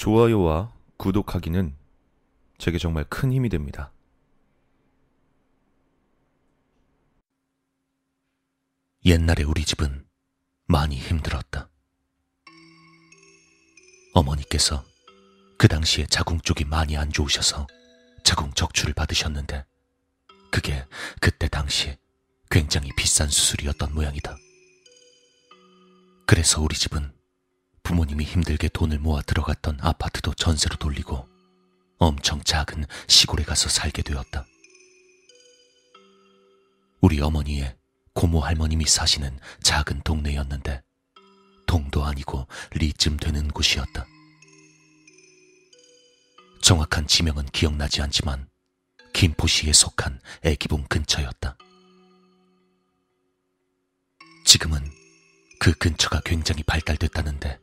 좋아요와 구독하기는 제게 정말 큰 힘이 됩니다. 옛날에 우리 집은 많이 힘들었다. 어머니께서 그 당시에 자궁 쪽이 많이 안 좋으셔서 자궁 적출을 받으셨는데 그게 그때 당시 굉장히 비싼 수술이었던 모양이다. 그래서 우리 집은 부모님이 힘들게 돈을 모아 들어갔던 아파트도 전세로 돌리고 엄청 작은 시골에 가서 살게 되었다. 우리 어머니의 고모 할머님이 사시는 작은 동네였는데 동도 아니고 리쯤 되는 곳이었다. 정확한 지명은 기억나지 않지만 김포시에 속한 애기봉 근처였다. 지금은 그 근처가 굉장히 발달됐다는데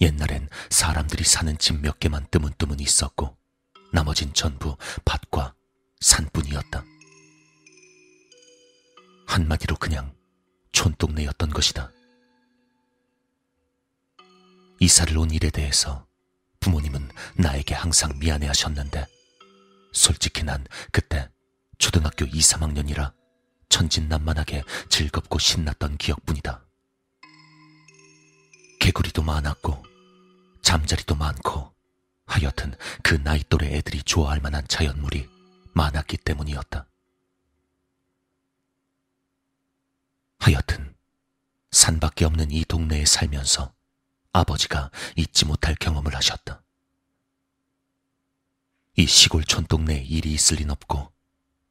옛날엔 사람들이 사는 집 몇 개만 뜨문뜨문 있었고 나머진 전부 밭과 산뿐이었다. 한마디로 그냥 촌동네였던 것이다. 이사를 온 일에 대해서 부모님은 나에게 항상 미안해 하셨는데 솔직히 난 그때 초등학교 2, 3학년이라 천진난만하게 즐겁고 신났던 기억뿐이다. 개구리도 많았고 잠자리도 많고 하여튼 그 나이 또래 애들이 좋아할 만한 자연물이 많았기 때문이었다. 하여튼 산밖에 없는 이 동네에 살면서 아버지가 잊지 못할 경험을 하셨다. 이 시골 촌동네에 일이 있을 린 없고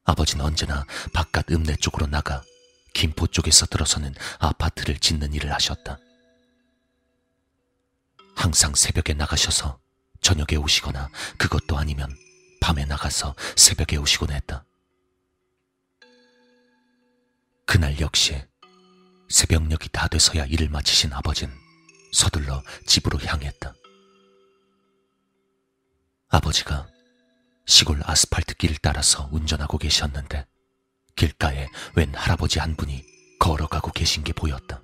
아버지는 언제나 바깥 읍내 쪽으로 나가 김포 쪽에서 들어서는 아파트를 짓는 일을 하셨다. 항상 새벽에 나가셔서 저녁에 오시거나 그것도 아니면 밤에 나가서 새벽에 오시곤 했다. 그날 역시 새벽녘이 다 돼서야 일을 마치신 아버진 서둘러 집으로 향했다. 아버지가 시골 아스팔트 길을 따라서 운전하고 계셨는데 길가에 웬 할아버지 한 분이 걸어가고 계신 게 보였다.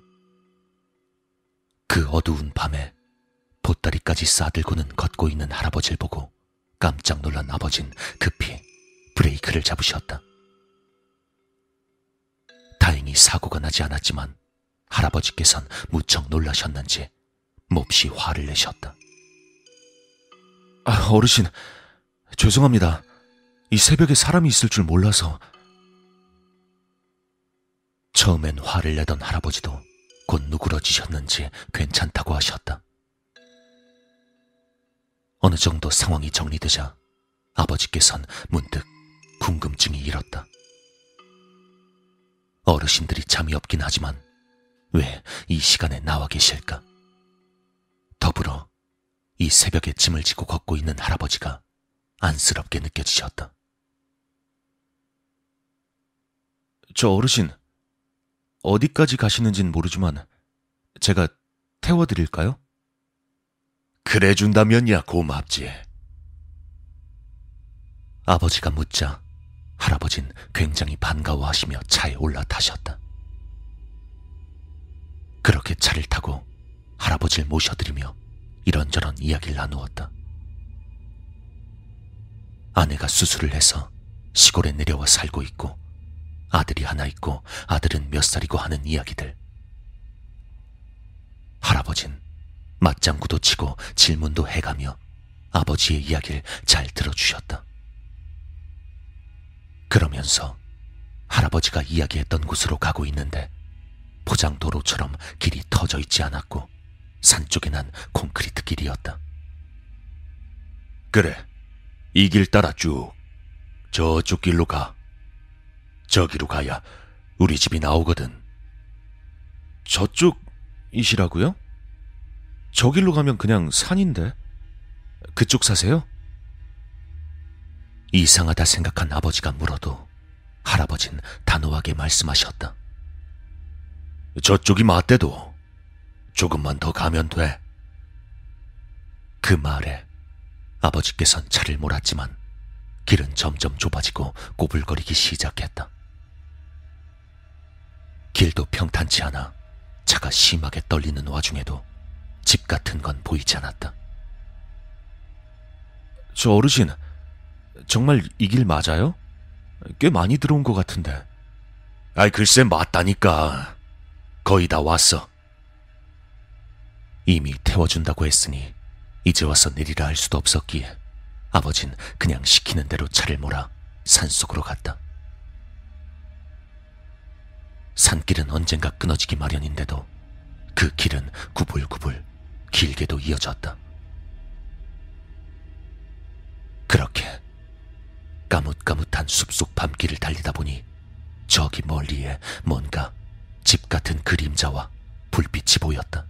그 어두운 밤에 보따리까지 싸들고는 걷고 있는 할아버지를 보고 깜짝 놀란 아버진 급히 브레이크를 잡으셨다. 다행히 사고가 나지 않았지만 할아버지께선 무척 놀라셨는지 몹시 화를 내셨다. 아, 어르신, 죄송합니다. 이 새벽에 사람이 있을 줄 몰라서. 처음엔 화를 내던 할아버지도 곧 누그러지셨는지 괜찮다고 하셨다. 어느 정도 상황이 정리되자 아버지께선 문득 궁금증이 일었다. 어르신들이 잠이 없긴 하지만 왜 이 시간에 나와 계실까? 더불어 이 새벽에 짐을 지고 걷고 있는 할아버지가 안쓰럽게 느껴지셨다. 저 어르신, 어디까지 가시는진 모르지만 제가 태워드릴까요? 그래 준다면야 고맙지. 아버지가 묻자 할아버진 굉장히 반가워하시며 차에 올라타셨다. 그렇게 차를 타고 할아버지를 모셔드리며 이런저런 이야기를 나누었다. 아내가 수술을 해서 시골에 내려와 살고 있고 아들이 하나 있고 아들은 몇 살이고 하는 이야기들. 할아버진 맞장구도 치고 질문도 해가며 아버지의 이야기를 잘 들어주셨다. 그러면서 할아버지가 이야기했던 곳으로 가고 있는데 포장도로처럼 길이 터져 있지 않았고 산 쪽에 난 콘크리트 길이었다. 그래, 이 길 따라 쭉 저쪽 길로 가. 저기로 가야 우리 집이 나오거든. 저쪽이시라고요? 저길로 가면 그냥 산인데. 그쪽 사세요? 이상하다 생각한 아버지가 물어도 할아버진 단호하게 말씀하셨다. 저쪽이 맞대도 조금만 더 가면 돼. 그 말에 아버지께선 차를 몰았지만 길은 점점 좁아지고 꼬불거리기 시작했다. 길도 평탄치 않아 차가 심하게 떨리는 와중에도 집 같은 건 보이지 않았다. 저 어르신, 정말 이 길 맞아요? 꽤 많이 들어온 것 같은데. 아이, 글쎄, 맞다니까. 거의 다 왔어. 이미 태워준다고 했으니 이제 와서 내리라 할 수도 없었기에 아버진 그냥 시키는 대로 차를 몰아 산속으로 갔다. 산길은 언젠가 끊어지기 마련인데도 그 길은 구불구불 길게도 이어졌다. 그렇게 까뭇까뭇한 숲속 밤길을 달리다 보니 저기 멀리에 뭔가 집 같은 그림자와 불빛이 보였다.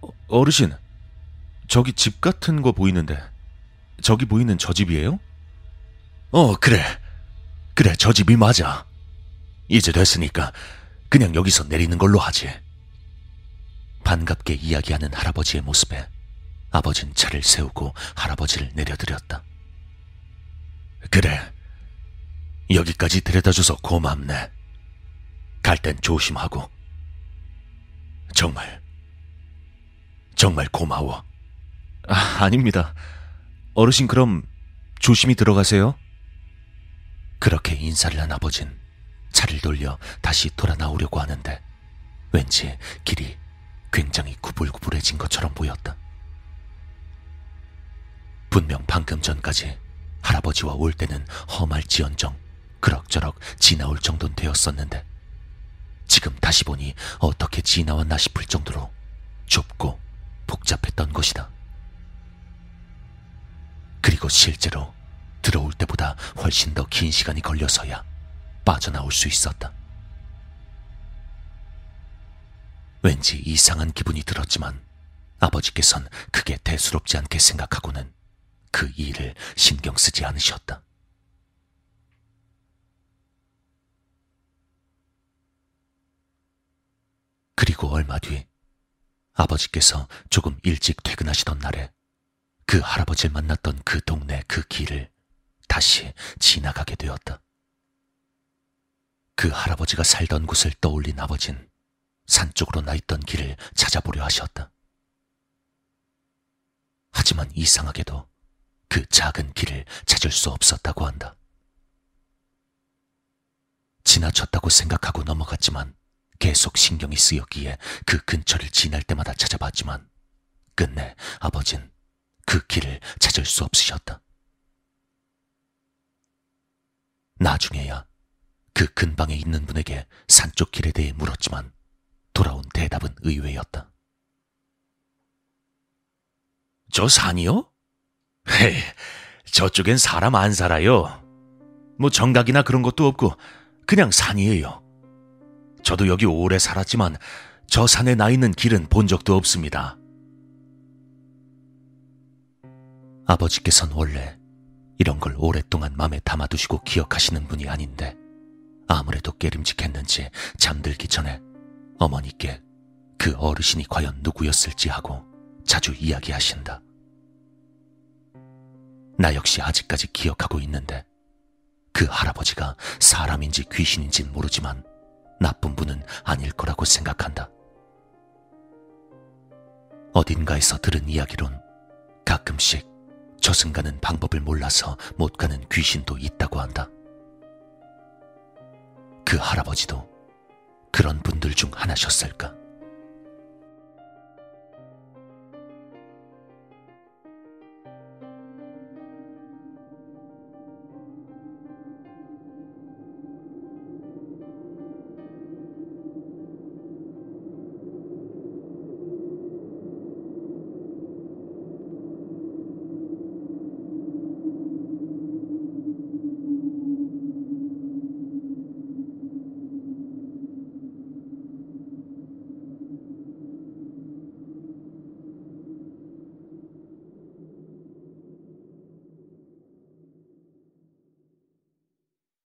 어, 어르신, 저기 집 같은 거 보이는데, 저기 보이는 저 집이에요? 어, 그래. 그래, 저 집이 맞아. 이제 됐으니까 그냥 여기서 내리는 걸로 하지. 반갑게 이야기하는 할아버지의 모습에 아버진 차를 세우고 할아버지를 내려드렸다. 그래. 여기까지 데려다줘서 고맙네. 갈 땐 조심하고. 정말, 정말 고마워. 아, 아닙니다. 어르신 그럼 조심히 들어가세요. 그렇게 인사를 한 아버진 차를 돌려 다시 돌아 나오려고 하는데 왠지 길이 굉장히 구불구불해진 것처럼 보였다. 분명 방금 전까지 할아버지와 올 때는 험할지언정 그럭저럭 지나올 정도는 되었었는데 지금 다시 보니 어떻게 지나왔나 싶을 정도로 좁고 복잡했던 것이다. 그리고 실제로 들어올 때보다 훨씬 더 긴 시간이 걸려서야 빠져나올 수 있었다. 왠지 이상한 기분이 들었지만 아버지께선 그게 대수롭지 않게 생각하고는 그 일을 신경 쓰지 않으셨다. 그리고 얼마 뒤 아버지께서 조금 일찍 퇴근하시던 날에 그 할아버지를 만났던 그 동네 그 길을 다시 지나가게 되었다. 그 할아버지가 살던 곳을 떠올린 아버진 산 쪽으로 나 있던 길을 찾아보려 하셨다. 하지만 이상하게도 그 작은 길을 찾을 수 없었다고 한다. 지나쳤다고 생각하고 넘어갔지만 계속 신경이 쓰였기에 그 근처를 지날 때마다 찾아봤지만 끝내 아버진 그 길을 찾을 수 없으셨다. 나중에야 그 근방에 있는 분에게 산쪽 길에 대해 물었지만 돌아온 대답은 의외였다. 저 산이요? 헤이, 저쪽엔 사람 안 살아요. 뭐 정각이나 그런 것도 없고 그냥 산이에요. 저도 여기 오래 살았지만 저 산에 나 있는 길은 본 적도 없습니다. 아버지께선 원래 이런 걸 오랫동안 마음에 담아두시고 기억하시는 분이 아닌데 아무래도 깨림직했는지 잠들기 전에 어머니께 그 어르신이 과연 누구였을지 하고 자주 이야기하신다. 나 역시 아직까지 기억하고 있는데 그 할아버지가 사람인지 귀신인진 모르지만 나쁜 분은 아닐 거라고 생각한다. 어딘가에서 들은 이야기론 가끔씩 저승 가는 방법을 몰라서 못 가는 귀신도 있다고 한다. 그 할아버지도 그런 분들 중 하나셨을까?